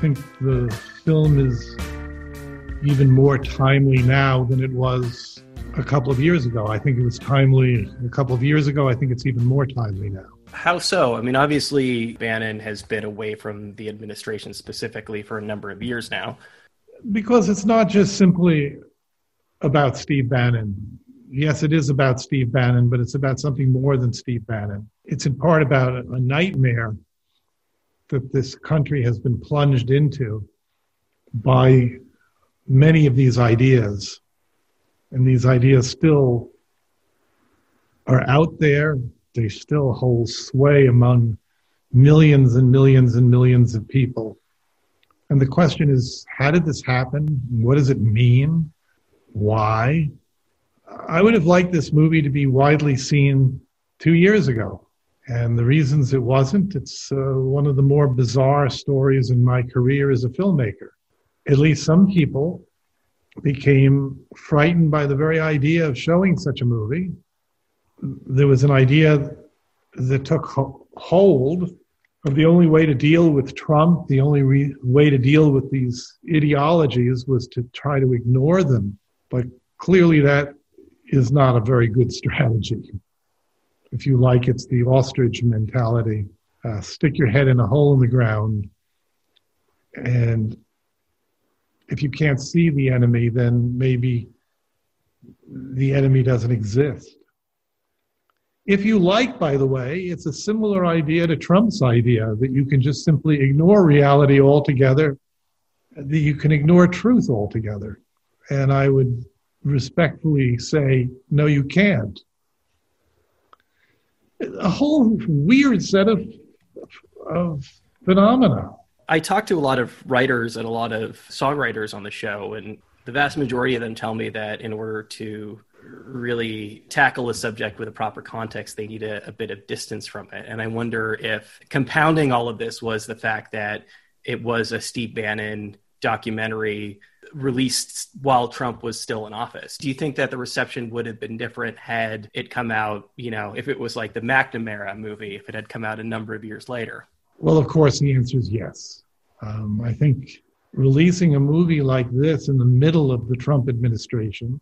I think the film is even more timely now than it was a couple of years ago. I think it was timely a couple of years ago. I think it's even more timely now. How so? I mean, obviously, Bannon has been away from the administration specifically for a number of years now. Because it's not just simply about Steve Bannon. Yes, it is about Steve Bannon, but it's about something more than Steve Bannon. It's in part about a nightmare that this country has been plunged into by many of these ideas. And these ideas still are out there. They still hold sway among millions and millions and millions of people. And the question is, how did this happen? What does it mean? Why? I would have liked this movie to be widely seen two years ago. And the reasons it wasn't, it's uh, one of the more bizarre stories in my career as a filmmaker. At least some people became frightened by the very idea of showing such a movie. There was an idea that took hold of the only way to deal with Trump, the only re- way to deal with these ideologies was to try to ignore them. But clearly, that is not a very good strategy if you like, it's the ostrich mentality. Uh, stick your head in a hole in the ground. And if you can't see the enemy, then maybe the enemy doesn't exist. If you like, by the way, it's a similar idea to Trump's idea that you can just simply ignore reality altogether, that you can ignore truth altogether. And I would respectfully say, no, you can't a whole weird set of of phenomena. I talk to a lot of writers and a lot of songwriters on the show, and the vast majority of them tell me that in order to really tackle a subject with a proper context, they need a, a, bit of distance from it. And I wonder if compounding all of this was the fact that it was a Steve Bannon documentary released while Trump was still in office. Do you think that the reception would have been different had it come out, you know, if it was like the McNamara movie, if it had come out a number of years later? Well, of course, the answer is yes. Um, I think releasing a movie like this in the middle of the Trump administration,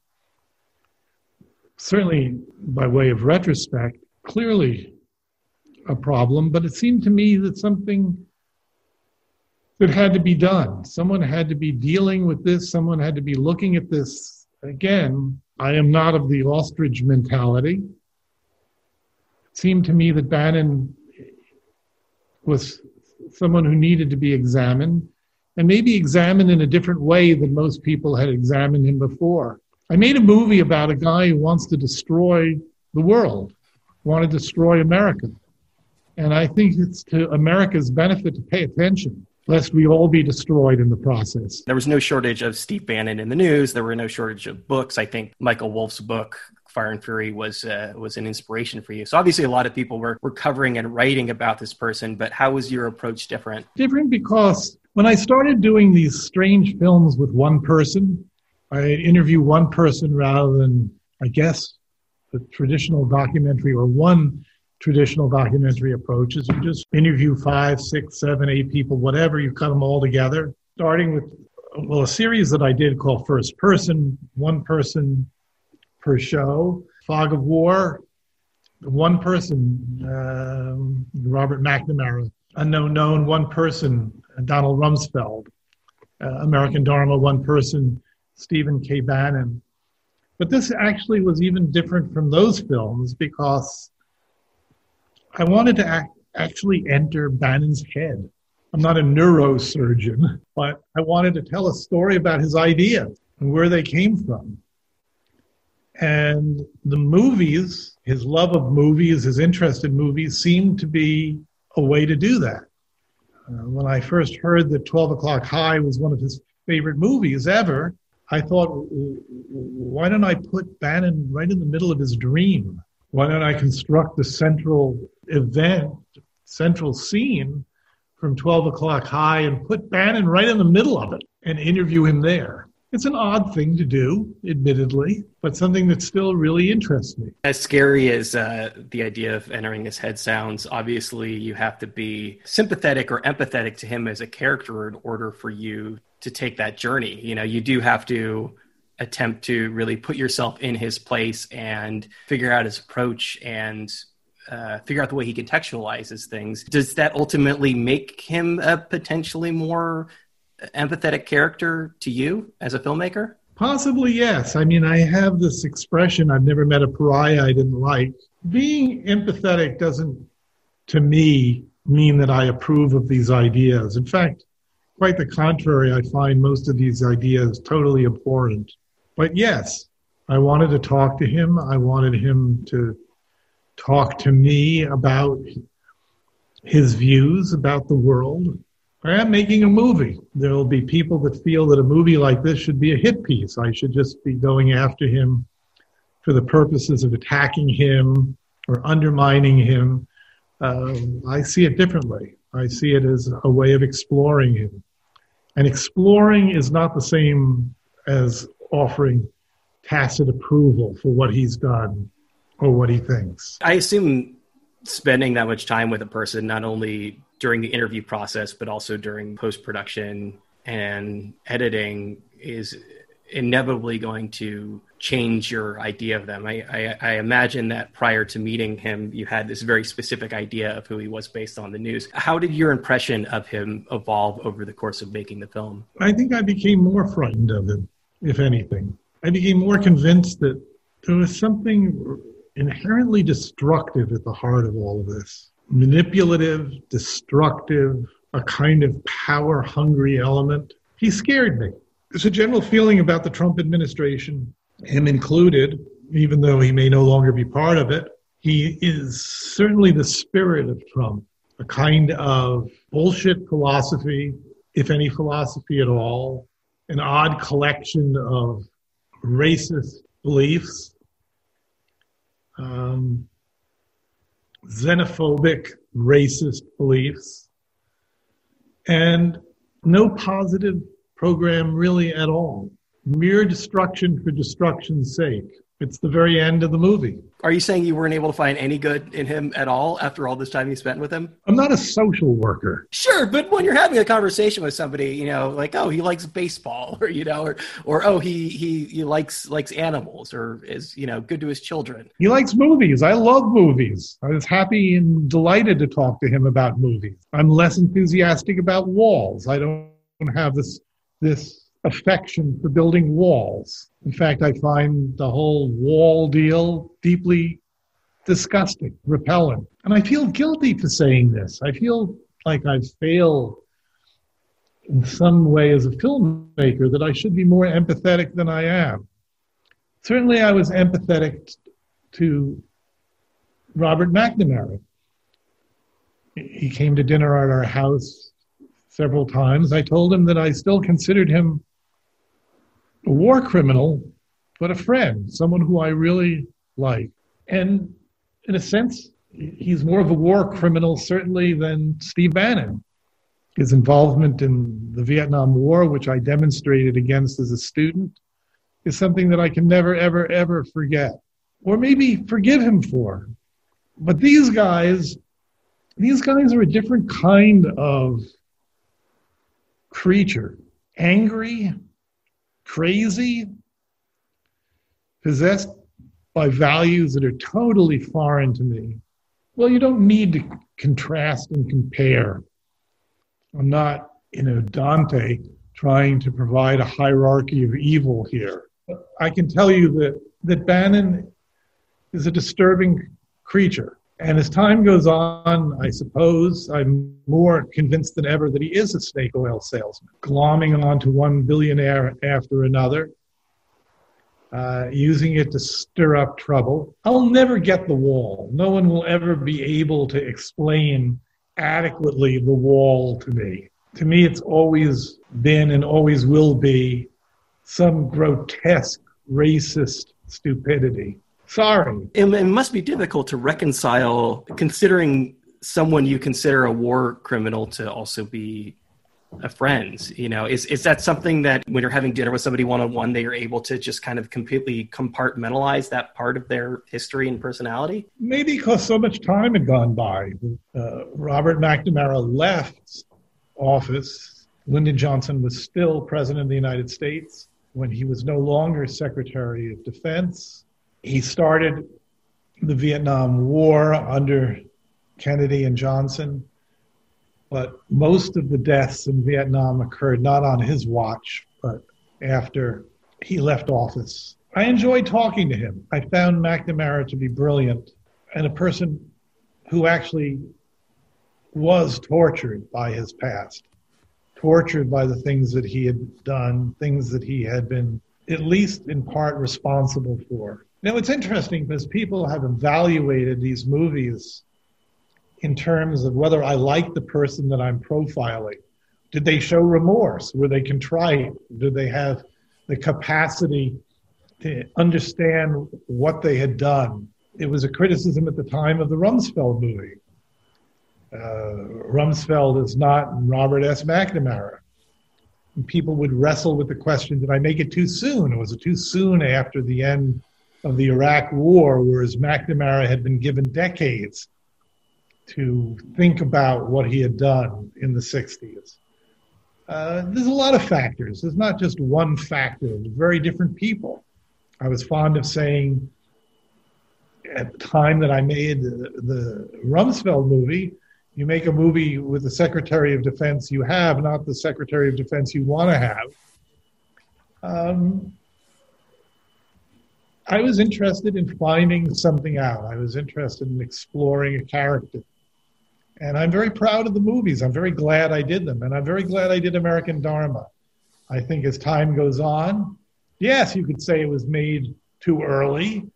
certainly by way of retrospect, clearly a problem, but it seemed to me that something that had to be done. Someone had to be dealing with this. Someone had to be looking at this. Again, I am not of the ostrich mentality. It seemed to me that Bannon was someone who needed to be examined and maybe examined in a different way than most people had examined him before. I made a movie about a guy who wants to destroy the world, want to destroy America. And I think it's to America's benefit to pay attention lest we all be destroyed in the process. There was no shortage of Steve Bannon in the news. There were no shortage of books. I think Michael Wolff's book, Fire and Fury, was uh, was an inspiration for you. So obviously, a lot of people were were covering and writing about this person. But how was your approach different? Different because when I started doing these strange films with one person, I interview one person rather than, I guess, the traditional documentary or one traditional documentary approaches. You just interview five, six, seven, eight people, whatever, you cut them all together, starting with, well, a series that I did called First Person, one person per show. Fog of War, one person, um, Robert McNamara. Unknown Known, one person, Donald Rumsfeld. Uh, American Dharma, one person, Stephen K. Bannon. But this actually was even different from those films because I wanted to act, actually enter Bannon's head. I'm not a neurosurgeon, but I wanted to tell a story about his ideas and where they came from. And the movies, his love of movies, his interest in movies, seemed to be a way to do that. Uh, when I first heard that 12 O'Clock High was one of his favorite movies ever, I thought, why don't I put Bannon right in the middle of his dream? Why don't I construct the central event, central scene from 12 o'clock high and put Bannon right in the middle of it and interview him there? It's an odd thing to do, admittedly, but something that still really interests me. As scary as uh, the idea of entering his head sounds, obviously you have to be sympathetic or empathetic to him as a character in order for you to take that journey. You know, you do have to attempt to really put yourself in his place and figure out his approach and uh, figure out the way he contextualizes things. Does that ultimately make him a potentially more empathetic character to you as a filmmaker? Possibly, yes. I mean, I have this expression I've never met a pariah I didn't like. Being empathetic doesn't, to me, mean that I approve of these ideas. In fact, quite the contrary, I find most of these ideas totally abhorrent. But yes, I wanted to talk to him. I wanted him to talk to me about his views about the world. I am making a movie. There will be people that feel that a movie like this should be a hit piece. I should just be going after him for the purposes of attacking him or undermining him. Uh, I see it differently. I see it as a way of exploring him. And exploring is not the same as offering tacit approval for what he's done or what he thinks. I assume spending that much time with a person not only during the interview process but also during post production and editing is inevitably going to change your idea of them. I, I, I, imagine that prior to meeting him, you had this very specific idea of who he was based on the news. How did your impression of him evolve over the course of making the film? I think I became more frightened of him, if anything. I became more convinced that there was something inherently destructive at the heart of all of this manipulative, destructive, a kind of power hungry element. He scared me. There's a general feeling about the Trump administration, him included, even though he may no longer be part of it. He is certainly the spirit of Trump, a kind of bullshit philosophy, if any philosophy at all, an odd collection of racist beliefs um, xenophobic, racist beliefs, and no positive program really at all. Mere destruction for destruction's sake. It's the very end of the movie. Are you saying you weren't able to find any good in him at all after all this time you spent with him? I'm not a social worker. Sure, but when you're having a conversation with somebody, you know, like oh he likes baseball, or you know, or or oh he he he likes likes animals, or is you know good to his children. He likes movies. I love movies. I was happy and delighted to talk to him about movies. I'm less enthusiastic about walls. I don't have this this affection for building walls. In fact, I find the whole wall deal deeply disgusting, repellent. And I feel guilty for saying this. I feel like I've failed in some way as a filmmaker that I should be more empathetic than I am. Certainly, I was empathetic to Robert McNamara. He came to dinner at our house several times. I told him that I still considered him a war criminal, but a friend, someone who I really like. And in a sense, he's more of a war criminal, certainly, than Steve Bannon. His involvement in the Vietnam War, which I demonstrated against as a student, is something that I can never, ever, ever forget, or maybe forgive him for. But these guys, these guys are a different kind of creature, angry, crazy, possessed by values that are totally foreign to me. Well, you don't need to contrast and compare. I'm not, you know, Dante trying to provide a hierarchy of evil here. I can tell you that, that Bannon is a disturbing creature. And as time goes on, I suppose I'm more convinced than ever that he is a snake oil salesman, glomming onto one billionaire after another, uh, using it to stir up trouble. I'll never get the wall. No one will ever be able to explain adequately the wall to me. To me, it's always been and always will be some grotesque racist stupidity. Sorry. It, it must be difficult to reconcile considering someone you consider a war criminal to also be a friend you know? Is is that something that when you're having dinner with somebody one on one that you're able to just kind of completely compartmentalize that part of their history and personality? Maybe because so much time had gone by. Uh, robert mcnamara left office. Lyndon johnson was still president of the united states when he was no longer secretary of defense he started the vietnam war under kennedy and johnson but most of the deaths in Vietnam occurred not on his watch, but after he left office. I enjoyed talking to him. I found McNamara to be brilliant and a person who actually was tortured by his past, tortured by the things that he had done, things that he had been at least in part responsible for. Now, it's interesting because people have evaluated these movies in terms of whether I like the person that I'm profiling. Did they show remorse? Were they contrite? Did they have the capacity to understand what they had done? It was a criticism at the time of the Rumsfeld movie. Uh, Rumsfeld is not Robert S. McNamara. And people would wrestle with the question did I make it too soon? Was it too soon after the end of the Iraq War, whereas McNamara had been given decades to think about what he had done in the 60s. Uh, there's a lot of factors. There's not just one factor. Very different people. I was fond of saying at the time that I made the, the Rumsfeld movie, you make a movie with the Secretary of Defense you have, not the Secretary of Defense you want to have. Um, I was interested in finding something out. I was interested in exploring a character. And I'm very proud of the movies. I'm very glad I did them. And I'm very glad I did American Dharma. I think as time goes on, yes, you could say it was made too early.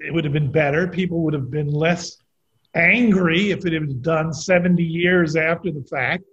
It would have been better. People would have been less angry if it had been done 70 years after the fact.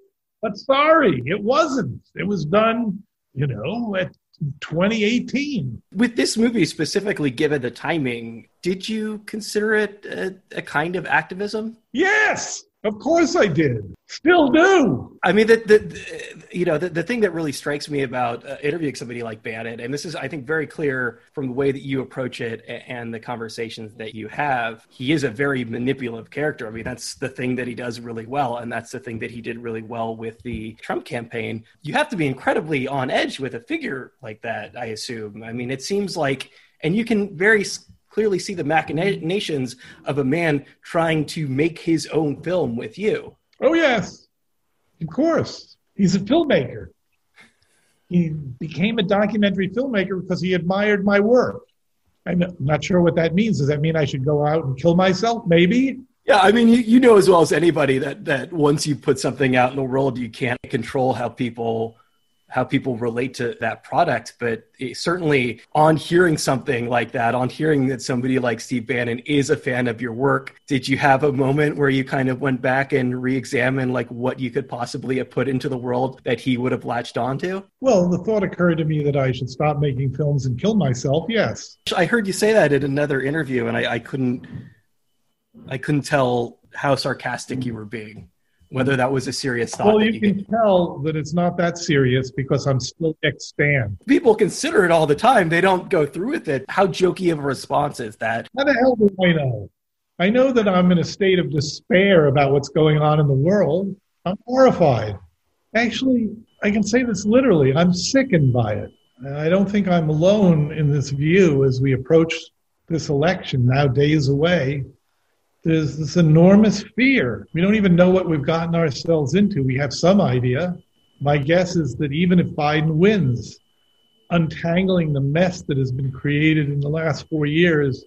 But sorry, it wasn't. It was done, you know, at 2018. With this movie specifically, given the timing, did you consider it a, a kind of activism? Yes. Of course I did. Still do. I mean, the, the, the you know the, the thing that really strikes me about uh, interviewing somebody like Bannon, and this is I think very clear from the way that you approach it and the conversations that you have. He is a very manipulative character. I mean, that's the thing that he does really well, and that's the thing that he did really well with the Trump campaign. You have to be incredibly on edge with a figure like that. I assume. I mean, it seems like, and you can very clearly see the machinations of a man trying to make his own film with you. Oh, yes. Of course. He's a filmmaker. He became a documentary filmmaker because he admired my work. I'm not sure what that means. Does that mean I should go out and kill myself? Maybe. Yeah, I mean, you, you know as well as anybody that, that once you put something out in the world, you can't control how people how people relate to that product. But certainly, on hearing something like that, on hearing that somebody like Steve Bannon is a fan of your work, did you have a moment where you kind of went back and re-examined like what you could possibly have put into the world that he would have latched onto? Well, the thought occurred to me that I should stop making films and kill myself. Yes, I heard you say that in another interview, and I, I couldn't, I couldn't tell how sarcastic you were being whether that was a serious thought. Well, you, can tell that it's not that serious because I'm still extant. People consider it all the time. They don't go through with it. How jokey of a response is that? How the hell do I know? I know that I'm in a state of despair about what's going on in the world. I'm horrified. Actually, I can say this literally. I'm sickened by it. I don't think I'm alone in this view as we approach this election now days away there's this enormous fear. We don't even know what we've gotten ourselves into. We have some idea. My guess is that even if Biden wins, untangling the mess that has been created in the last four years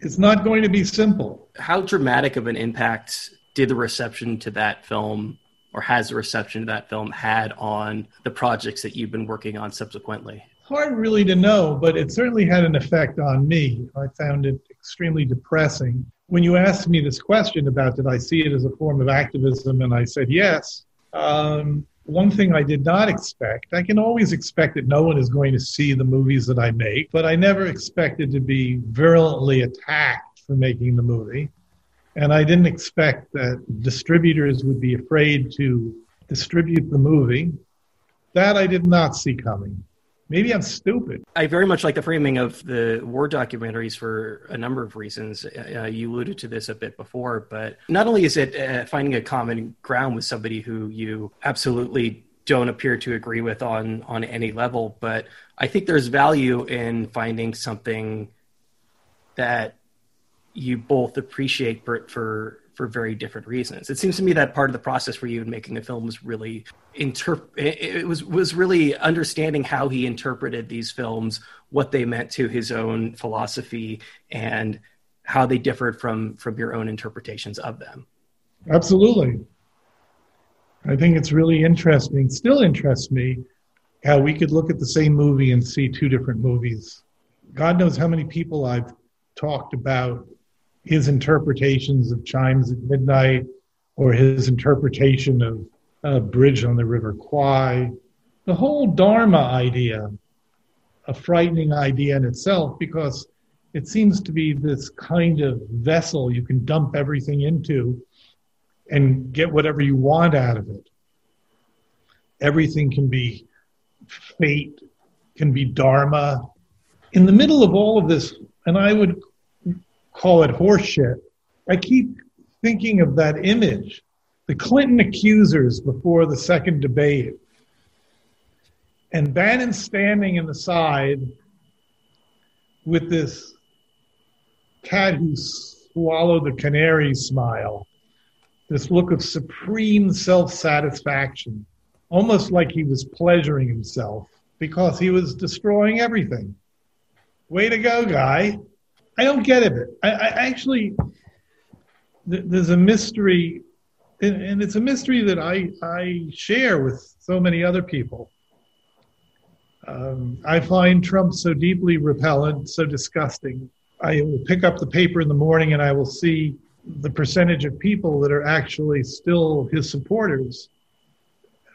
is not going to be simple. How dramatic of an impact did the reception to that film or has the reception to that film had on the projects that you've been working on subsequently? Hard really to know, but it certainly had an effect on me. I found it extremely depressing when you asked me this question about did I see it as a form of activism, and I said yes, um, one thing I did not expect, I can always expect that no one is going to see the movies that I make, but I never expected to be virulently attacked for making the movie. And I didn't expect that distributors would be afraid to distribute the movie. That I did not see coming. Maybe I'm stupid. I very much like the framing of the war documentaries for a number of reasons. Uh, you alluded to this a bit before, but not only is it uh, finding a common ground with somebody who you absolutely don't appear to agree with on on any level, but I think there's value in finding something that you both appreciate for, for for very different reasons. It seems to me that part of the process for you in making the film was really interp- it was was really understanding how he interpreted these films, what they meant to his own philosophy, and how they differed from from your own interpretations of them. Absolutely. I think it's really interesting, still interests me, how we could look at the same movie and see two different movies. God knows how many people I've talked about his interpretations of chimes at midnight or his interpretation of a bridge on the river Kwai. The whole Dharma idea, a frightening idea in itself because it seems to be this kind of vessel you can dump everything into and get whatever you want out of it. Everything can be fate, can be dharma. In the middle of all of this, and I would call it horseshit. I keep thinking of that image, the Clinton accusers before the second debate, and Bannon standing in the side with this cat who swallowed the canary smile, this look of supreme self satisfaction, almost like he was pleasuring himself because he was destroying everything. Way to go, guy. I don't get it. I, I actually, th- there's a mystery, and, and it's a mystery that I, I share with so many other people. Um, I find Trump so deeply repellent, so disgusting. I will pick up the paper in the morning and I will see the percentage of people that are actually still his supporters.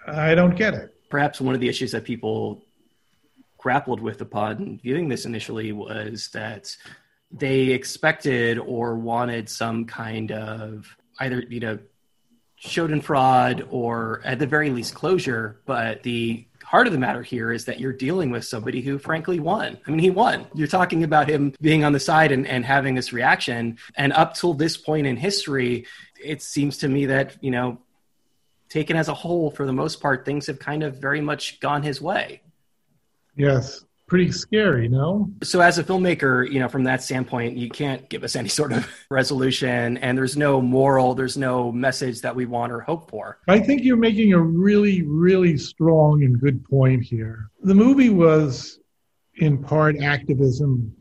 I don't get it. Perhaps one of the issues that people grappled with upon viewing this initially was that they expected or wanted some kind of either you know Schadenfreude or at the very least closure but the heart of the matter here is that you're dealing with somebody who frankly won. I mean he won. You're talking about him being on the side and, and having this reaction. And up till this point in history it seems to me that you know taken as a whole for the most part things have kind of very much gone his way. Yes pretty scary, no? So, as a filmmaker, you know, from that standpoint, you can't give us any sort of resolution, and there's no moral, there's no message that we want or hope for. I think you're making a really, really strong and good point here. The movie was in part activism,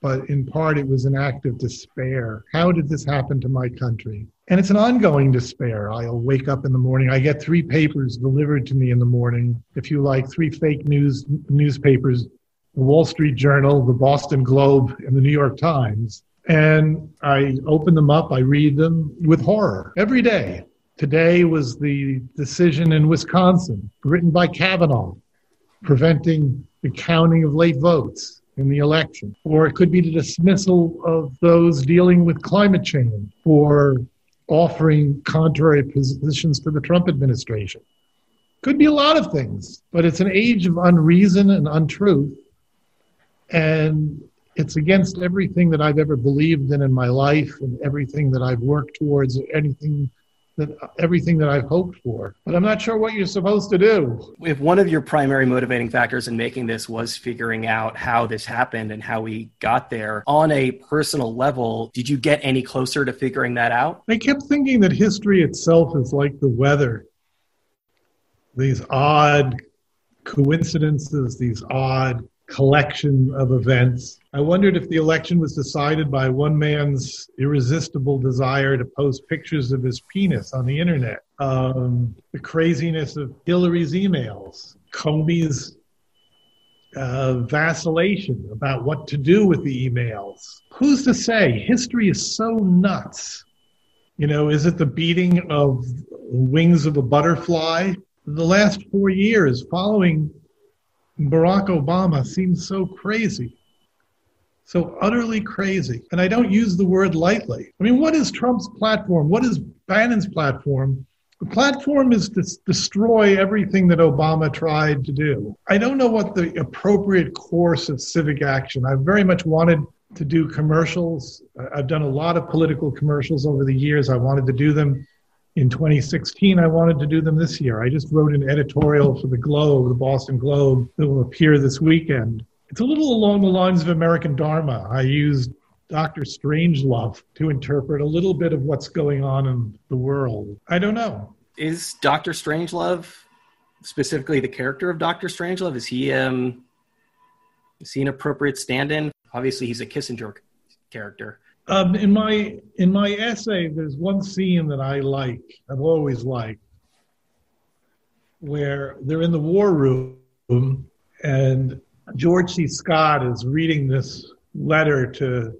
but in part it was an act of despair. How did this happen to my country? And it's an ongoing despair. I'll wake up in the morning. I get three papers delivered to me in the morning. If you like, three fake news newspapers the Wall Street Journal, the Boston Globe, and the New York Times. And I open them up, I read them with horror every day. Today was the decision in Wisconsin, written by Kavanaugh, preventing the counting of late votes in the election. Or it could be the dismissal of those dealing with climate change or offering contrary positions to the Trump administration. Could be a lot of things, but it's an age of unreason and untruth and it's against everything that I've ever believed in in my life and everything that I've worked towards, or anything that everything that I've hoped for. But I'm not sure what you're supposed to do. If one of your primary motivating factors in making this was figuring out how this happened and how we got there on a personal level, did you get any closer to figuring that out? I kept thinking that history itself is like the weather. These odd coincidences, these odd collection of events. I wondered if the election was decided by one man's irresistible desire to post pictures of his penis on the internet, um, the craziness of Hillary's emails, Comey's uh, vacillation about what to do with the emails. Who's to say? History is so nuts. You know, is it the beating of wings of a butterfly? The last four years following Barack Obama seems so crazy, so utterly crazy. And I don't use the word lightly. I mean, what is Trump's platform? What is Bannon's platform The platform is to destroy everything that Obama tried to do. I don't know what the appropriate course of civic action. I very much wanted to do commercials. I've done a lot of political commercials over the years. I wanted to do them in 2016. I wanted to do them this year. I just wrote an editorial for the Globe, the Boston Globe, that will appear this weekend. It's a little along the lines of American Dharma. I used Dr. Strangelove to interpret a little bit of what's going on in the world. I don't know. Is Dr. Strangelove specifically the character of Dr. Strangelove? Is he um is he an appropriate stand-in? Obviously, he's a Kissinger character. Um, in my in my essay, there's one scene that I like. I've always liked, where they're in the war room and George C. Scott is reading this letter to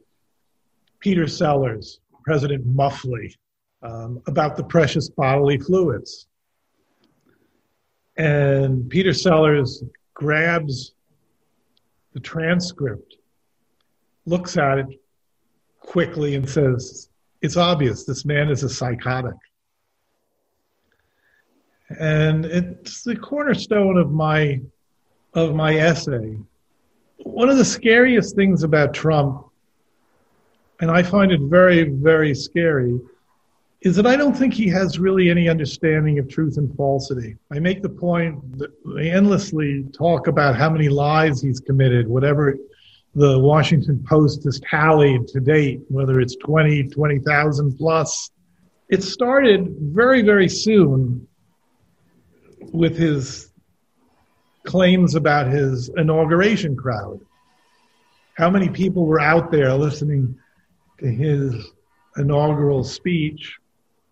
Peter Sellers, President Muffley, um, about the precious bodily fluids. And Peter Sellers grabs the transcript, looks at it quickly, and says, It's obvious this man is a psychotic. And it's the cornerstone of my of my essay. One of the scariest things about Trump and I find it very, very scary, is that I don't think he has really any understanding of truth and falsity. I make the point that they endlessly talk about how many lies he's committed, whatever the Washington Post has tallied to date, whether it's 20, 20,000 plus. It started very, very soon with his claims about his inauguration crowd. How many people were out there listening to his inaugural speech.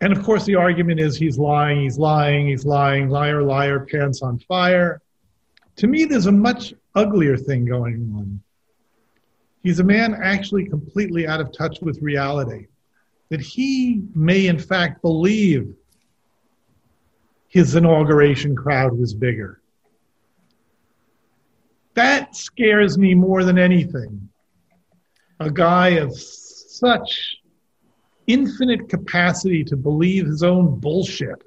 And of course, the argument is he's lying, he's lying, he's lying, liar, liar, pants on fire. To me, there's a much uglier thing going on. He's a man actually completely out of touch with reality. That he may, in fact, believe his inauguration crowd was bigger. That scares me more than anything. A guy of such infinite capacity to believe his own bullshit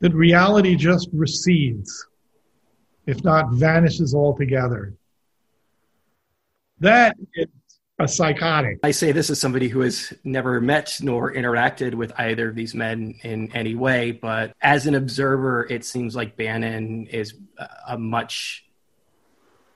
that reality just recedes, if not vanishes altogether. That is a psychotic. I say this as somebody who has never met nor interacted with either of these men in any way, but as an observer, it seems like Bannon is a much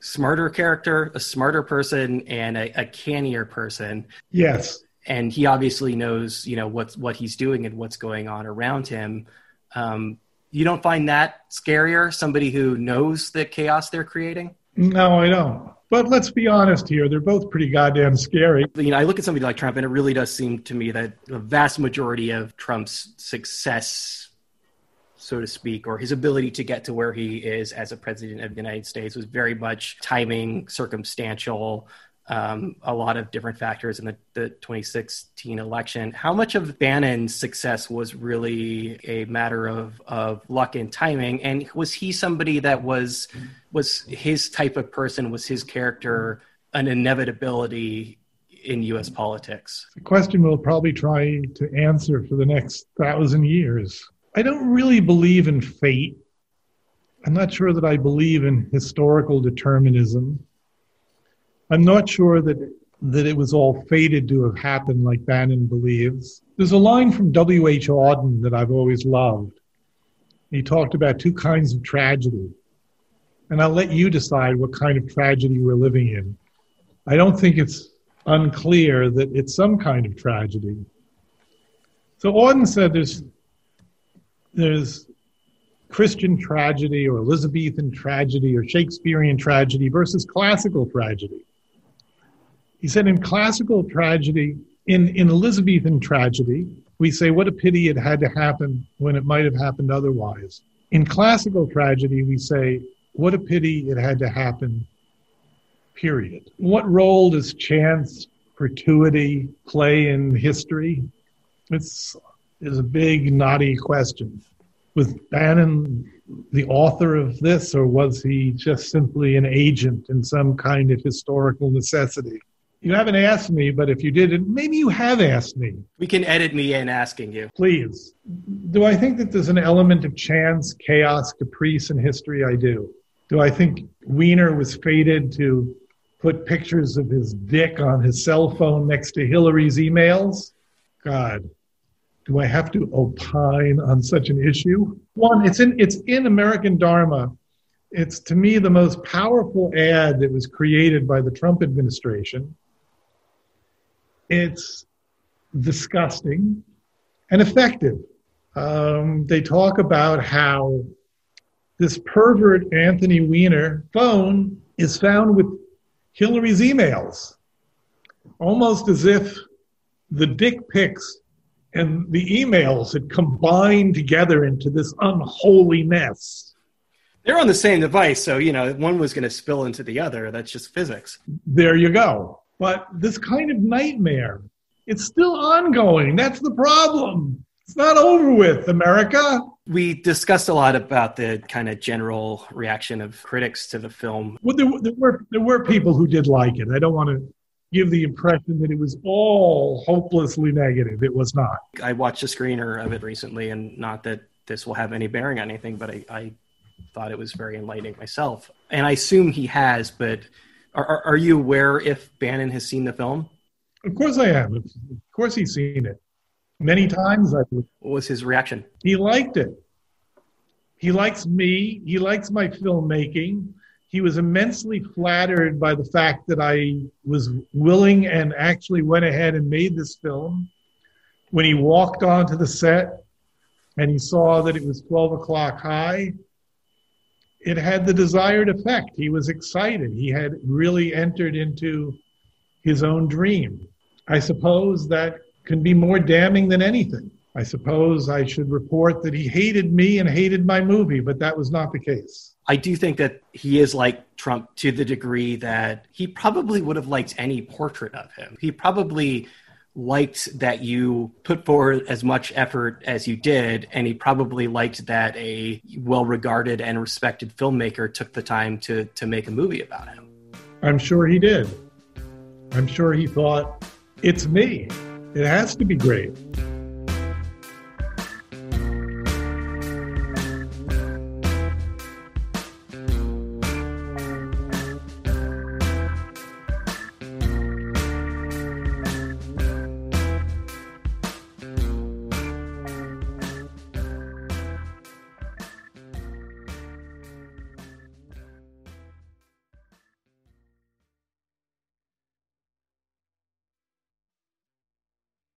smarter character, a smarter person, and a, a cannier person. Yes. And he obviously knows, you know, what's what he's doing and what's going on around him. Um, you don't find that scarier? Somebody who knows the chaos they're creating? No, I don't. But let's be honest here; they're both pretty goddamn scary. You know, I look at somebody like Trump, and it really does seem to me that the vast majority of Trump's success so to speak, or his ability to get to where he is as a president of the United States was very much timing, circumstantial, um, a lot of different factors in the, the 2016 election. How much of Bannon's success was really a matter of, of luck and timing? And was he somebody that was was his type of person? Was his character an inevitability in U.S. politics? The question we'll probably try to answer for the next thousand years. I don't really believe in fate. I'm not sure that I believe in historical determinism. I'm not sure that that it was all fated to have happened like Bannon believes. There's a line from W.H. Auden that I've always loved. He talked about two kinds of tragedy. And I'll let you decide what kind of tragedy we're living in. I don't think it's unclear that it's some kind of tragedy. So Auden said there's there's Christian tragedy or Elizabethan tragedy or Shakespearean tragedy versus classical tragedy. He said in classical tragedy, in, in Elizabethan tragedy, we say, what a pity it had to happen when it might have happened otherwise. In classical tragedy, we say, what a pity it had to happen, period. What role does chance, fortuity play in history? It's is a big, knotty question. Was Bannon the author of this, or was he just simply an agent in some kind of historical necessity? You haven't asked me, but if you did, maybe you have asked me. We can edit me in asking you. Please. Do I think that there's an element of chance, chaos, caprice in history? I do. Do I think Weiner was fated to put pictures of his dick on his cell phone next to Hillary's emails? God, do I have to opine on such an issue? One, it's in it's in American Dharma. It's to me the most powerful ad that was created by the Trump administration. It's disgusting and effective. Um, they talk about how this pervert Anthony Weiner phone is found with Hillary's emails, almost as if the dick pics and the emails had combined together into this unholy mess. They're on the same device, so you know one was going to spill into the other. That's just physics. There you go. But this kind of nightmare, it's still ongoing. That's the problem. It's not over with, America. We discussed a lot about the kind of general reaction of critics to the film. Well, there, there were there were people who did like it. I don't want to give the impression that it was all hopelessly negative. It was not. I watched a screener of it recently, and not that this will have any bearing on anything, but I, I thought it was very enlightening myself. And I assume he has, but are, are you aware if Bannon has seen the film? Of course I am. Of course he's seen it. Many times I What was his reaction? He liked it. He likes me. He likes my filmmaking he was immensely flattered by the fact that I was willing and actually went ahead and made this film. When he walked onto the set and he saw that it was 12 o'clock high, it had the desired effect. He was excited. He had really entered into his own dream. I suppose that can be more damning than anything. I suppose I should report that he hated me and hated my movie, but that was not the case. I do think that he is like Trump to the degree that he probably would have liked any portrait of him. He probably liked that you put forward as much effort as you did, and he probably liked that a well regarded and respected filmmaker took the time to, to make a movie about him. I'm sure he did. I'm sure he thought, it's me. It has to be great.